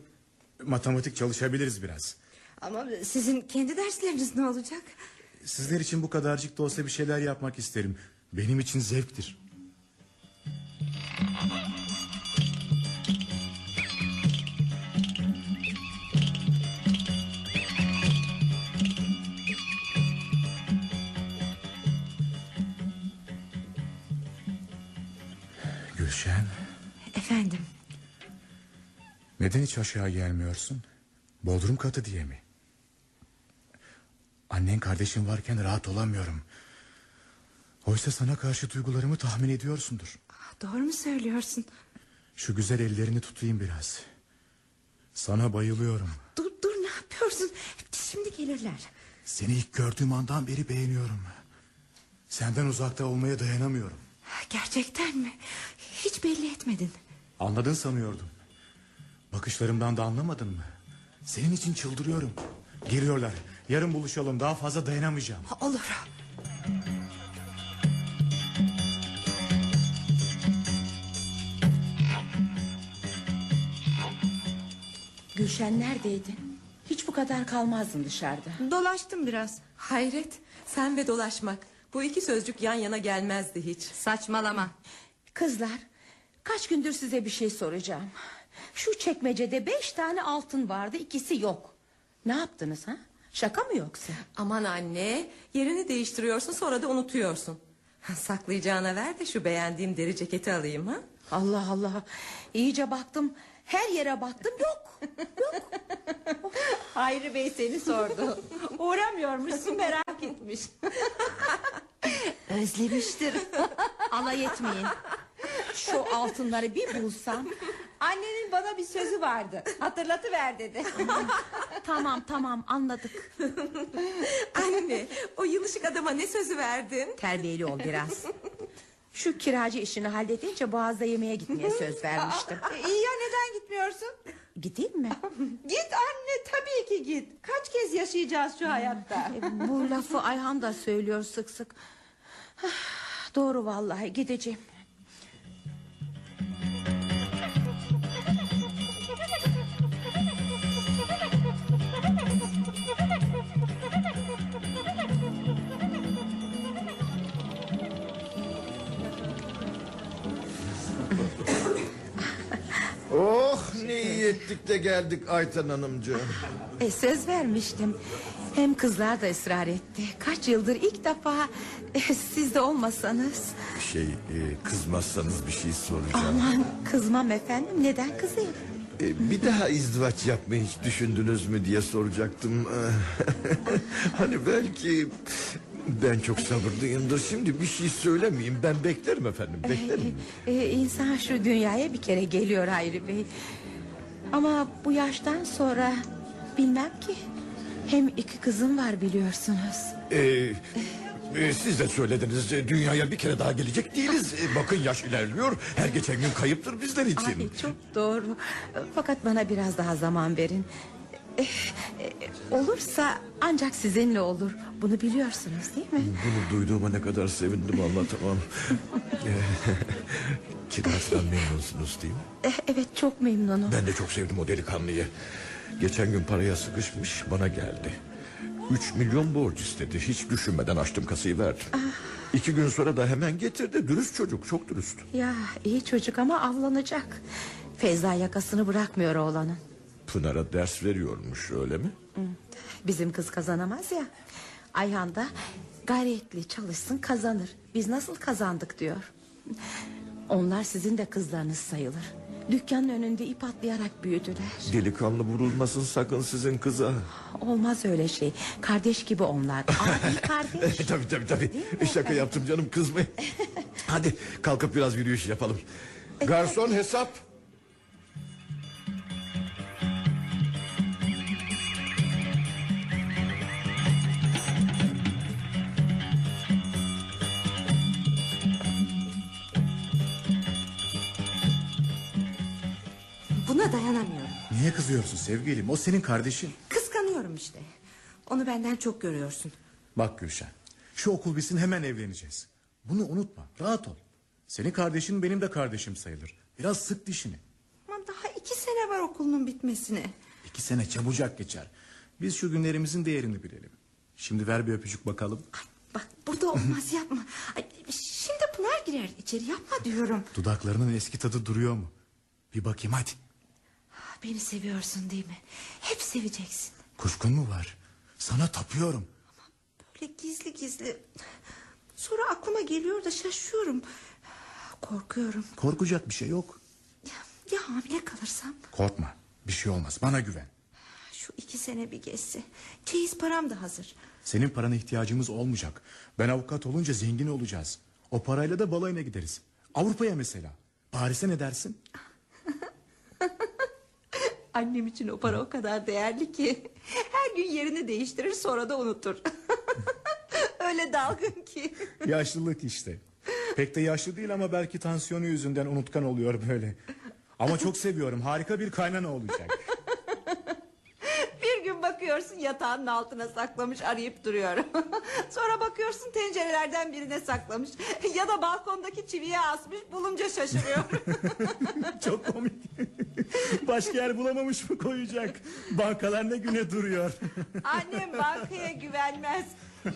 matematik çalışabiliriz biraz. Ama sizin kendi dersleriniz ne olacak? Sizler için bu kadarcık da olsa bir şeyler yapmak isterim. Benim için zevktir. Gülşen, Efendim neden hiç aşağı gelmiyorsun? Bodrum katı diye mi? Annen kardeşin varken rahat olamıyorum. Oysa sana karşı duygularımı tahmin ediyorsundur. doğru mu söylüyorsun? Şu güzel ellerini tutayım biraz. Sana bayılıyorum. Dur dur ne yapıyorsun? Şimdi gelirler. Seni ilk gördüğüm andan beri beğeniyorum. Senden uzakta olmaya dayanamıyorum. Gerçekten mi? Hiç belli etmedin. Anladın sanıyordum. Bakışlarımdan da anlamadın mı? Senin için çıldırıyorum. Geliyorlar. Yarın buluşalım. Daha fazla dayanamayacağım. Olur. Gülşen neredeydin? Hiç bu kadar kalmazdın dışarıda. Dolaştım biraz. Hayret. Sen ve dolaşmak. Bu iki sözcük yan yana gelmezdi hiç. Saçmalama. Kızlar kaç gündür size bir şey soracağım. Şu çekmecede beş tane altın vardı ikisi yok. Ne yaptınız ha? Şaka mı yoksa? Aman anne. Yerini değiştiriyorsun sonra da unutuyorsun. Saklayacağına ver de şu beğendiğim deri ceketi alayım ha. Allah Allah. İyice baktım. Her yere baktım yok. Hayri Bey seni sordu. Uğramıyormuşsun merak etmiş. Özlemiştir. Alay etmeyin. Şu altınları bir bulsam. Annenin bana bir sözü vardı. Hatırlatıver dedi. Tamam tamam anladık. Anne o yılışık adama ne sözü verdin? Terbiyeli ol biraz. Şu kiracı işini halledince Boğaz'da yemeğe gitmeye söz vermiştim. İyi ya neden gitmiyorsun? Gideyim mi? Git anne tabii ki git. Kaç kez yaşayacağız şu hayatta? E, Bu lafı Ayhan da söylüyor sık sık. Ah, Doğru vallahi gideceğim. Ne iyi ettik de geldik Ayten Hanımcığım. E, söz vermiştim. Hem kızlar da ısrar etti. Kaç yıldır ilk defa e, siz de olmasanız. Şey e, kızmazsanız bir şey soracağım. Aman kızmam efendim neden kızayım? E, bir daha izdivaç yapmayı hiç düşündünüz mü diye soracaktım. hani belki ben çok sabırlıyımdır. Şimdi bir şey söylemeyeyim. Ben beklerim efendim. Beklerim. E, e, insan şu dünyaya bir kere geliyor Hayri Bey. Ama bu yaştan sonra bilmem ki. Hem iki kızım var biliyorsunuz. Ee, e, siz de söylediniz e, dünyaya bir kere daha gelecek değiliz. E, bakın yaş ilerliyor. Her geçen gün kayıptır bizler için. Ay çok doğru. Fakat bana biraz daha zaman verin. Eh, eh, Olursa ancak sizinle olur. Bunu biliyorsunuz değil mi? Bunu duyduğuma ne kadar sevindim anlatamam. Ee, Kirazdan memnunsunuz değil mi? Eh, Evet çok memnunum. Ben de çok sevdim o delikanlıyı. Geçen gün paraya sıkışmış bana geldi. Üç milyon borç istedi. Hiç düşünmeden açtım kasayı verdim. İki gün sonra da hemen getirdi. Dürüst çocuk, çok dürüst. Ya iyi çocuk ama avlanacak. Feyza yakasını bırakmıyor oğlanın. Pınar'a ders veriyormuş öyle mi? Bizim kız kazanamaz ya. Ayhan da gayretli çalışsın kazanır. Biz nasıl kazandık diyor. Onlar sizin de kızlarınız sayılır. Dükkanın önünde ip atlayarak büyüdüler. Delikanlı vurulmasın sakın sizin kıza. Olmaz öyle şey. Kardeş gibi onlar. Abi kardeş. tabii tabii tabii. Şaka yaptım canım kızmayın. Hadi kalkıp biraz yürüyüş yapalım. Garson hesap. Buna dayanamıyorum. Niye kızıyorsun sevgilim? O senin kardeşin. Kıskanıyorum işte. Onu benden çok görüyorsun. Bak Gülşen. Şu okul bitsin hemen evleneceğiz. Bunu unutma. Rahat ol. Senin kardeşin benim de kardeşim sayılır. Biraz sık dişini. Ama daha iki sene var okulunun bitmesine. İki sene çabucak geçer. Biz şu günlerimizin değerini bilelim. Şimdi ver bir öpücük bakalım. Ay, bak burada olmaz yapma. Ay, şimdi Pınar girer içeri yapma diyorum. Dudaklarının eski tadı duruyor mu? Bir bakayım hadi. Beni seviyorsun değil mi? Hep seveceksin. Kuşkun mu var? Sana tapıyorum. Böyle gizli gizli. Sonra aklıma geliyor da şaşıyorum. Korkuyorum. Korkacak bir şey yok. Ya, ya hamile kalırsam? Korkma. Bir şey olmaz. Bana güven. Şu iki sene bir geçse. Çeyiz param da hazır. Senin parana ihtiyacımız olmayacak. Ben avukat olunca zengin olacağız. O parayla da balayına gideriz. Avrupa'ya mesela. Paris'e ne dersin? Annem için o para o kadar değerli ki. Her gün yerini değiştirir sonra da unutur. Öyle dalgın ki. Yaşlılık işte. Pek de yaşlı değil ama belki tansiyonu yüzünden unutkan oluyor böyle. Ama çok seviyorum. Harika bir kaynana olacak. Bakıyorsun yatağının altına saklamış arayıp duruyor. Sonra bakıyorsun tencerelerden birine saklamış. Ya da balkondaki çiviye asmış bulunca şaşırıyor. Çok komik. Başka yer bulamamış mı koyacak? Bankalar ne güne duruyor. Annem bankaya güvenmez.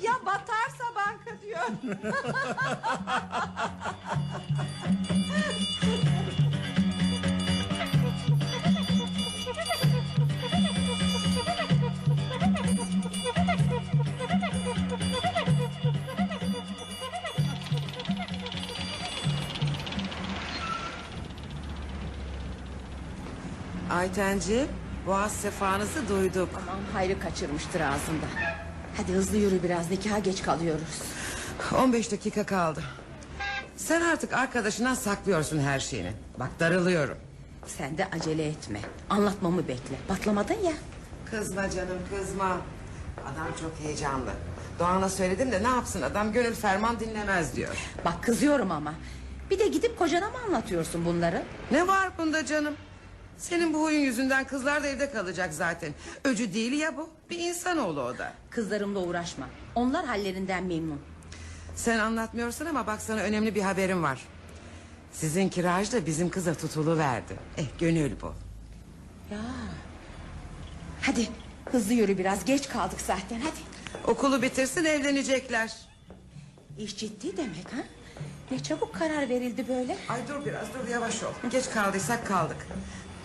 Ya batarsa banka diyor. Aytenciğim boğaz sefanızı duyduk. Aman hayrı kaçırmıştır ağzında. Hadi hızlı yürü biraz nikaha geç kalıyoruz. 15 dakika kaldı. Sen artık arkadaşından saklıyorsun her şeyini. Bak darılıyorum. Sen de acele etme. Anlatmamı bekle. Patlamadın ya. Kızma canım kızma. Adam çok heyecanlı. Doğan'a söyledim de ne yapsın adam gönül ferman dinlemez diyor. Bak kızıyorum ama. Bir de gidip kocana mı anlatıyorsun bunları? Ne var bunda canım? Senin bu huyun yüzünden kızlar da evde kalacak zaten. Öcü değil ya bu. Bir insanoğlu o da. Kızlarımla uğraşma. Onlar hallerinden memnun. Sen anlatmıyorsun ama bak sana önemli bir haberim var. Sizin kiraj da bizim kıza tutulu verdi. Eh gönül bu. Ya. Hadi hızlı yürü biraz. Geç kaldık zaten hadi. Okulu bitirsin evlenecekler. İş ciddi demek ha? Ne çabuk karar verildi böyle. Ay dur biraz dur yavaş ol. Geç kaldıysak kaldık.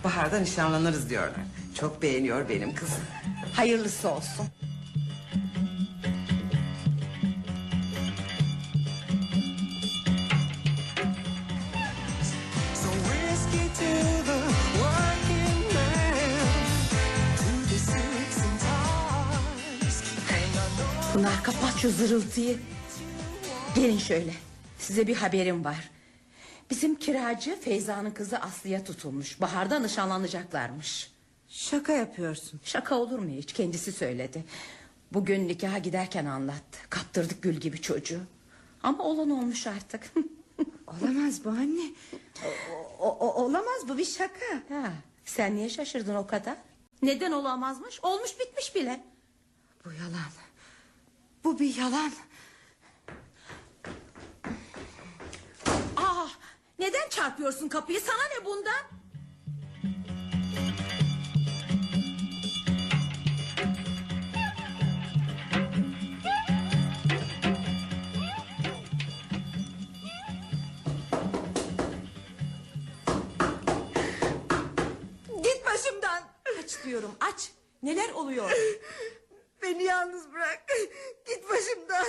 Baharda nişanlanırız diyorlar. Çok beğeniyor benim kızım. Hayırlısı olsun. Pınar kapat şu zırıltıyı. Gelin şöyle. Size bir haberim var. Bizim kiracı Feyza'nın kızı Aslı'ya tutulmuş. Baharda nişanlanacaklarmış. Şaka yapıyorsun. Şaka olur mu hiç kendisi söyledi. Bugün nikaha giderken anlattı. Kaptırdık gül gibi çocuğu. Ama olan olmuş artık. Olamaz bu anne. O, o- olamaz bu bir şaka. ha, sen niye şaşırdın o kadar? Neden olamazmış? Olmuş bitmiş bile. Bu yalan. Bu bir yalan. Neden çarpıyorsun kapıyı? Sana ne bundan? Git başımdan. Aç diyorum aç. Neler oluyor? Beni yalnız bırak. Git başımdan.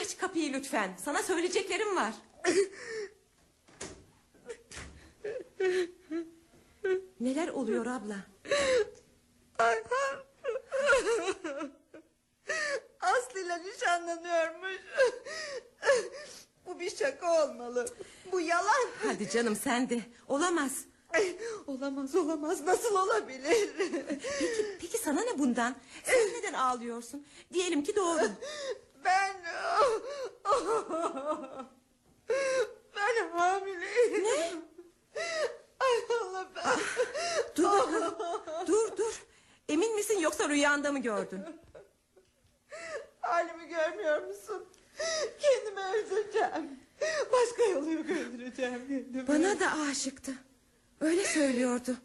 Aç kapıyı lütfen. Sana söyleyeceklerim var. Neler oluyor abla? Ayhan. Aslı'yla nişanlanıyormuş. Bu bir şaka olmalı. Bu yalan. Hadi canım sen de. Olamaz. Olamaz olamaz nasıl olabilir? Peki, peki sana ne bundan? Sen neden ağlıyorsun? Diyelim ki doğru. Ben... Ben hamileyim. Ne? Ay Allah ben... Dur bakalım. Dur dur. Emin misin yoksa rüyanda mı gördün? Halimi görmüyor musun? Kendimi öldüreceğim. Başka yolu yok öldüreceğim kendimi. Bana da aşıktı. Öyle söylüyordu.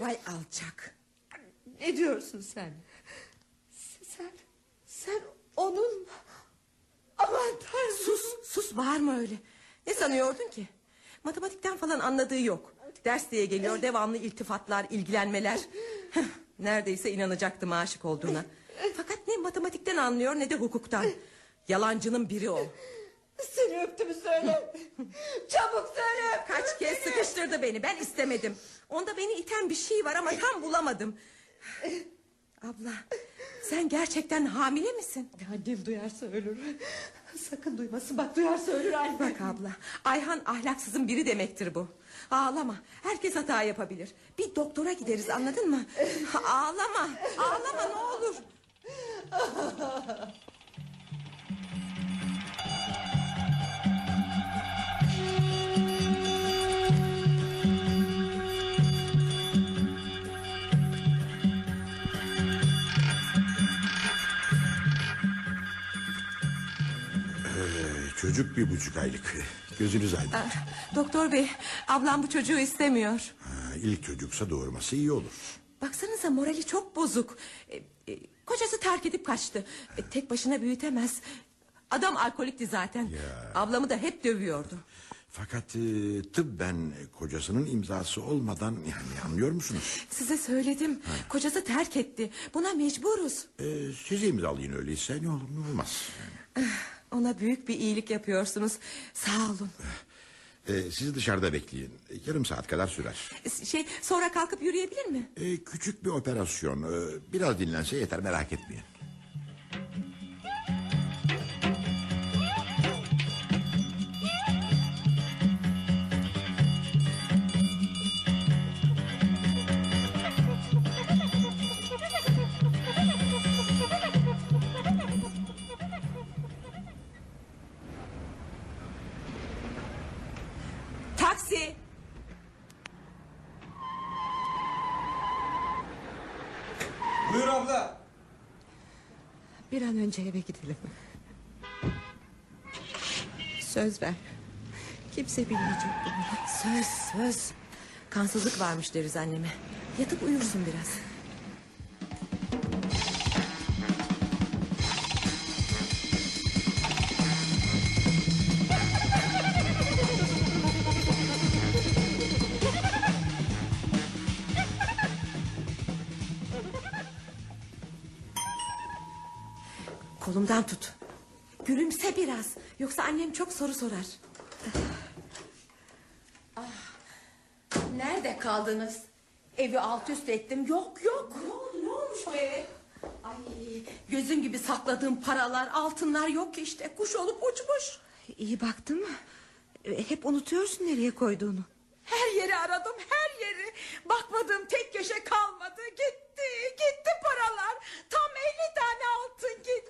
Vay alçak. Ne diyorsun sen? Sen, sen onun... Aman tanrım. Sus sus bağırma öyle. Ne sanıyordun ki? Matematikten falan anladığı yok. Ders diye geliyor devamlı iltifatlar, ilgilenmeler. Neredeyse inanacaktım aşık olduğuna. Fakat ne matematikten anlıyor ne de hukuktan. Yalancının biri o. Seni öptüm söyle. Çabuk söyle. Kaç kez sıkıştırdı beni ben istemedim. Onda beni iten bir şey var ama tam bulamadım. Abla sen gerçekten hamile misin? Annem duyarsa ölür. Sakın duymasın bak duyarsa ölür anne. Bak abla Ayhan ahlaksızın biri demektir bu. Ağlama herkes hata yapabilir. Bir doktora gideriz anladın mı? Ağlama ağlama ne olur. Çocuk bir buçuk aylık. Gözünüz aydın. Ah, Doktor bey ablam bu çocuğu istemiyor. Ha, İlk çocuksa doğurması iyi olur. Baksanıza morali çok bozuk. E, e, kocası terk edip kaçtı. E, tek başına büyütemez. Adam alkolikti zaten. Ablamı da hep dövüyordu. Fakat e, tıbben kocasının imzası olmadan yani anlıyor musunuz? Size söyledim. Kocası terk etti. Buna mecburuz. E, siz imzalayın öyleyse ne olur ne olmaz. Ona büyük bir iyilik yapıyorsunuz. Sağ olun. E, siz dışarıda bekleyin. E, Yarım saat kadar sürer. Şey sonra kalkıp yürüyebilir mi? E, küçük bir operasyon. E, biraz dinlense yeter merak etmeyin. An önce eve gidelim. Söz ver. Kimse bilmeyecek bunu. Söz söz. Kansızlık varmış deriz anneme. Yatıp uyursun biraz. Kolumdan tut. Gülümse biraz. Yoksa annem çok soru sorar. Ah, Nerede kaldınız? Evi alt üst ettim. Yok yok. Ne oldu? Ne olmuş bu eve? Ay, gözüm gibi sakladığım paralar, altınlar yok ki işte. Kuş olup uçmuş. İyi baktın mı? E, Hep unutuyorsun nereye koyduğunu. Her yeri aradım, her yeri. Bakmadığım tek köşe kalmadı. Gitti, gitti paralar. Tam 50 tane altın gitti.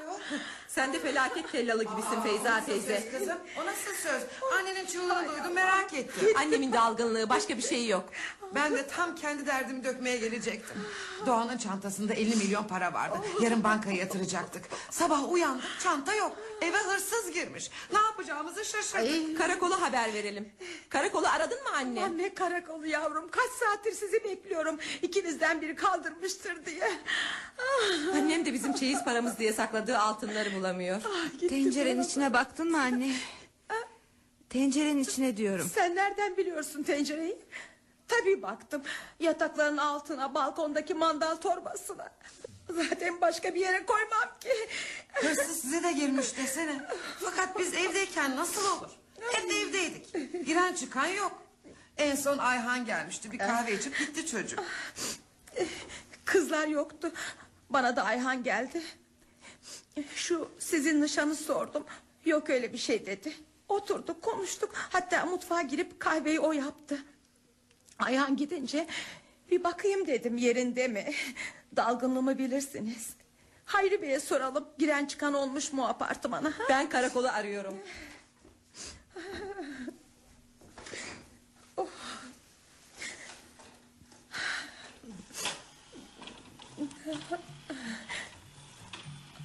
Sen de felaket tellalı gibisin Feyza teyze. Kızım o nasıl söz? Annenin çığlığını duydum merak ettim. Annemin dalgınlığı başka bir şey yok. Ben de tam kendi derdimi dökmeye gelecektim. Doğan'ın çantasında 50 milyon para vardı. Yarın bankaya yatıracaktık. Sabah uyandık çanta yok. Eve hırsız girmiş. Ne yapacağımızı şaşırdık. Karakola haber verelim. Karakolu aradın mı anne? Anne karakolu yavrum. Kaç saattir sizi bekliyorum. İkinizden biri kaldırmıştır diye. Ah, Annem de bizim çeyiz paramız diye sakladığı altınları bulamıyor. Tencerenin içine baktın mı anne? Tencerenin içine diyorum. Sen nereden biliyorsun tencereyi? Tabii baktım. Yatakların altına, balkondaki mandal torbasına. Zaten başka bir yere koymam ki. Hırsız size de girmiş desene. Fakat biz evdeyken nasıl olur? Hep de evdeydik. Giren çıkan yok. En son Ayhan gelmişti. Bir kahve içip gitti çocuk. Kızlar yoktu. Bana da Ayhan geldi. Şu sizin nişanı sordum. Yok öyle bir şey dedi. Oturduk konuştuk. Hatta mutfağa girip kahveyi o yaptı. Ayhan gidince bir bakayım dedim yerinde mi? Dalgınlığımı bilirsiniz. Hayri Bey'e soralım giren çıkan olmuş mu apartmana? ha? Ben karakolu arıyorum.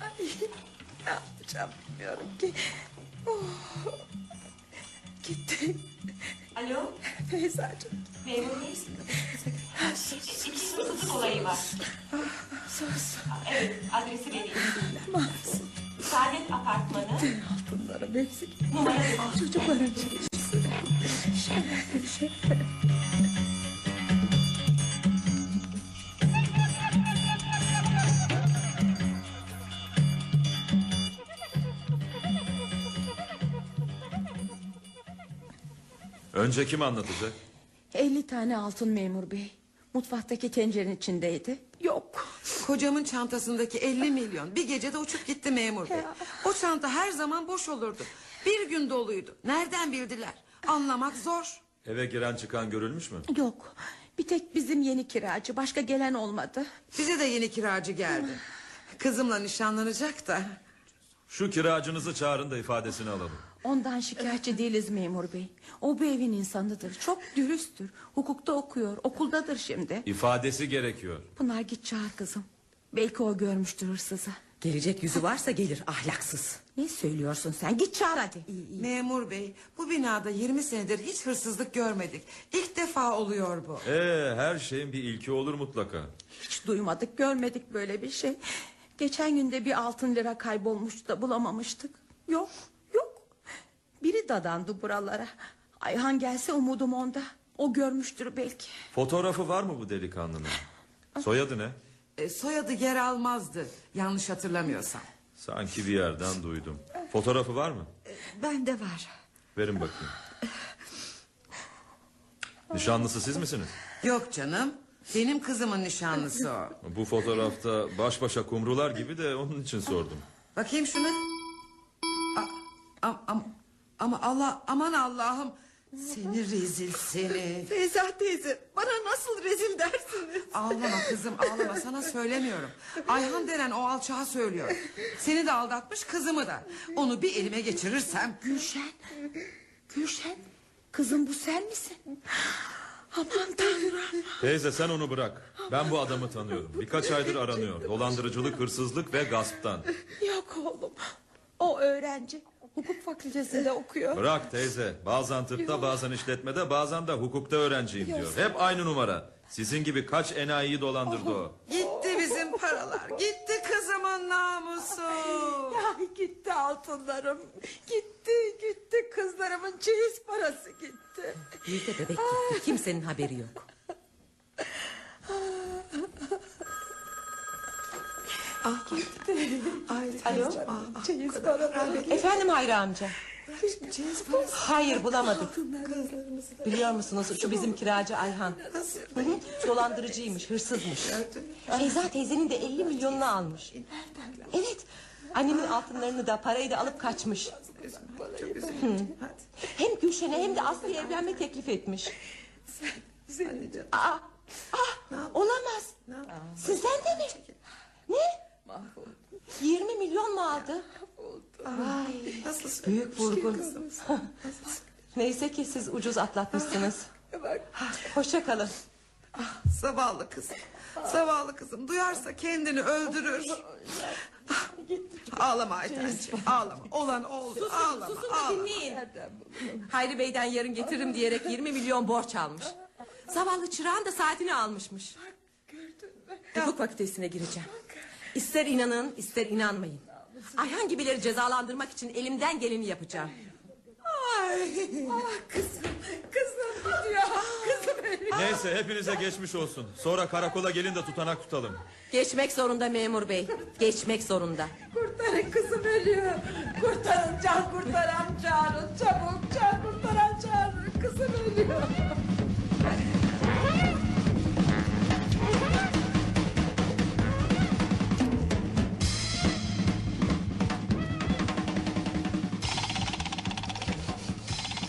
Ay, ne yapacağım bilmiyorum ki. Oh. Gitti. Alo, Feyzacığım. memur bey. İki hırsızlık olayı var. Sus. Evet, adresi vereyim. Mahsus. Saadet Apartmanı, Altınlarım eksik. numara Çocukların çekişsin. Şöyle şöyle. Önce kim anlatacak? 50 tane altın memur bey. Mutfaktaki tencerenin içindeydi. Yok. Kocamın çantasındaki 50 milyon bir gecede uçup gitti memur bey. O çanta her zaman boş olurdu. Bir gün doluydu. Nereden bildiler? Anlamak zor. Eve giren çıkan görülmüş mü? Yok. Bir tek bizim yeni kiracı. Başka gelen olmadı. Bize de yeni kiracı geldi. Kızımla nişanlanacak da. Şu kiracınızı çağırın da ifadesini alalım. Ondan şikayetçi değiliz memur bey. O bu evin insanıdır. Çok dürüsttür. Hukukta okuyor. Okuldadır şimdi. İfadesi gerekiyor. Pınar git çağır kızım. Belki o görmüştür hırsızı. Gelecek yüzü varsa gelir ahlaksız. Ne söylüyorsun sen? Git çağır hadi. Memur bey bu binada 20 senedir hiç hırsızlık görmedik. İlk defa oluyor bu. Ee, her şeyin bir ilki olur mutlaka. Hiç duymadık, görmedik böyle bir şey. Geçen günde bir altın lira kaybolmuştu da bulamamıştık. Yok. Biri dadandı buralara. Ayhan gelse umudum onda. O görmüştür belki. Fotoğrafı var mı bu delikanlının? Soyadı ne? E, soyadı yer almazdı. Yanlış hatırlamıyorsam. Sanki bir yerden duydum. Fotoğrafı var mı? Bende var. Verin bakayım. Nişanlısı siz misiniz? Yok canım. Benim kızımın nişanlısı o. Bu fotoğrafta baş başa kumrular gibi de onun için sordum. Bakayım şuna. A- am- am- ama Allah aman Allah'ım. Seni rezil seni. Feyza teyze bana nasıl rezil dersiniz? Ağlama kızım ağlama sana söylemiyorum. Ayhan denen o alçağı söylüyor. Seni de aldatmış kızımı da. Onu bir elime geçirirsem. Gülşen. Gülşen. Kızım bu sen misin? Aman tanrım. Teyze sen onu bırak. Ben bu adamı tanıyorum. Birkaç aydır aranıyor. Dolandırıcılık, hırsızlık ve gasptan. Yok oğlum. O öğrenci. Hukuk fakültesinde okuyor. Bırak teyze. Bazen tıpta, bazen işletmede, bazen de hukukta öğrenciyim diyor. Hep aynı numara. Sizin gibi kaç enayiyi dolandırdı o. Gitti bizim paralar. Gitti kızımın namusu. Ya gitti altınlarım. Gitti gitti kızlarımın çeyiz parası gitti. Bir de bebek gitti. Kimsenin haberi yok. Alo. Çeyiz paraları. Efendim Hayri amca. Hayır bulamadık. Biliyor musunuz şu bizim kiracı Ayhan. Hı hı, Dolandırıcıymış, hırsızmış. Feyza teyzenin de 50 milyonunu almış. Evet. Annemin altınlarını da parayı da alıp kaçmış. Hem Gülşen'e hem de Aslı'ya evlenme teklif etmiş. Aa, ah, olamaz. Sizden de mi? Ne? 20 milyon mu aldı? Vay, büyük vurgun. Neyse ki siz ucuz atlatmışsınız. Hoşça kalın. Zavallı kızım. Zavallı kızım. Duyarsa kendini öldürür. Ağlama Aytenciğim. Ağlama. Olan oldu. Ağlama. Susun da ağlama. dinleyin. Hayri Bey'den yarın getiririm diyerek 20 milyon borç almış. Zavallı çırağın da saatini almışmış. Hukuk fakültesine gireceğim. İster inanın ister inanmayın. Ayhan gibileri cezalandırmak için elimden geleni yapacağım. Ay, ah kızım, kızım gidiyor. Kızım ölüyor. Neyse hepinize geçmiş olsun. Sonra karakola gelin de tutanak tutalım. Geçmek zorunda memur bey. Geçmek zorunda. Kurtarın kızım ölüyor. Kurtarın can kurtaran çağırın. Çabuk can kurtaran çağırın. Kızım ölüyor.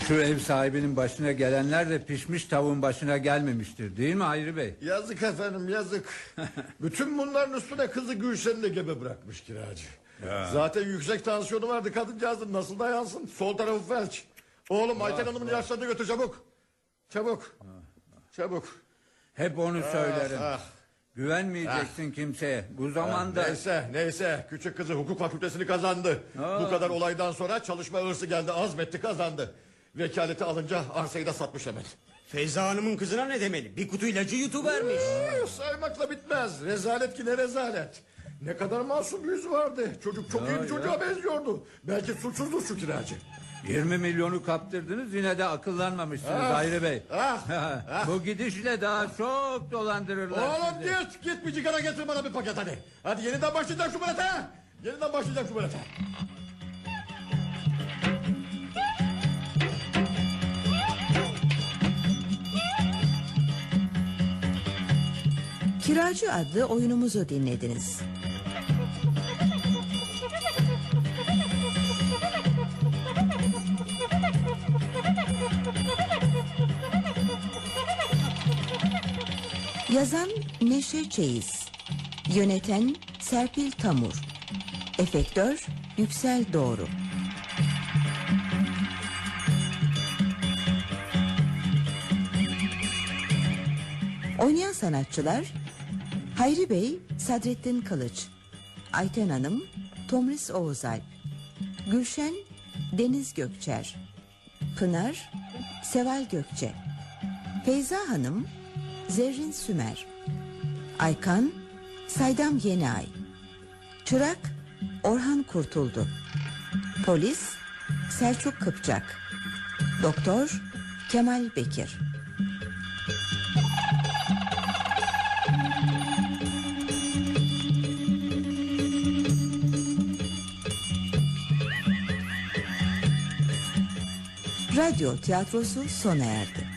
Şu ev sahibinin başına gelenler de pişmiş tavuğun başına gelmemiştir değil mi Hayri Bey? Yazık efendim yazık. Bütün bunların üstüne kızı Gülşen'i de gebe bırakmış kiracı. Zaten yüksek tansiyonu vardı kadıncağızın nasıl dayansın? Sol tarafı felç. Oğlum Ayten Hanım'ın ilaçlarını götür çabuk. Çabuk. Çabuk. Hep onu Ah, söylerim. ah. Güvenmeyeceksin kimseye. Bu zamanda... Ah, neyse neyse küçük kızı hukuk fakültesini kazandı. Aa. Bu kadar olaydan sonra çalışma hırsı geldi azmetti kazandı. Vekaleti alınca arsayı da satmış hemen. Feyza Hanım'ın kızına ne demeli? Bir kutu ilacı yutuvermiş. Ee, Saymakla bitmez. Rezalet ki ne rezalet. Ne kadar masum bir yüzü vardı. Çocuk çok iyi Ya, bir çocuğa benziyordu. Belki suçsuzdur şu kiracı. 20 milyonu kaptırdınız yine de akıllanmamışsınız Ah, Hayri Bey. ah, ah. Bu gidişle daha çok dolandırırlar Oğlum sizi. git git bir cigara getir bana bir paket hadi. Hadi yeniden başlayacak şu balete. Yeniden başlayacak şu balete. Kiracı adlı oyunumuzu dinlediniz. Yazan Neşe Çeyiz. Yöneten Serpil Tamur. Efektör Yüksel Doğru. Oynayan sanatçılar Hayri Bey Sadrettin Kılıç Ayten Hanım Tomris Oğuzalp Gülşen Deniz Gökçer Pınar Seval Gökçe Feyza Hanım Zerrin Sümer Aykan Saydam Yeniay Çırak Orhan Kurtuldu Polis Selçuk Kıpçak Doktor Kemal Bekir Radyo tiyatrosu sona erdi.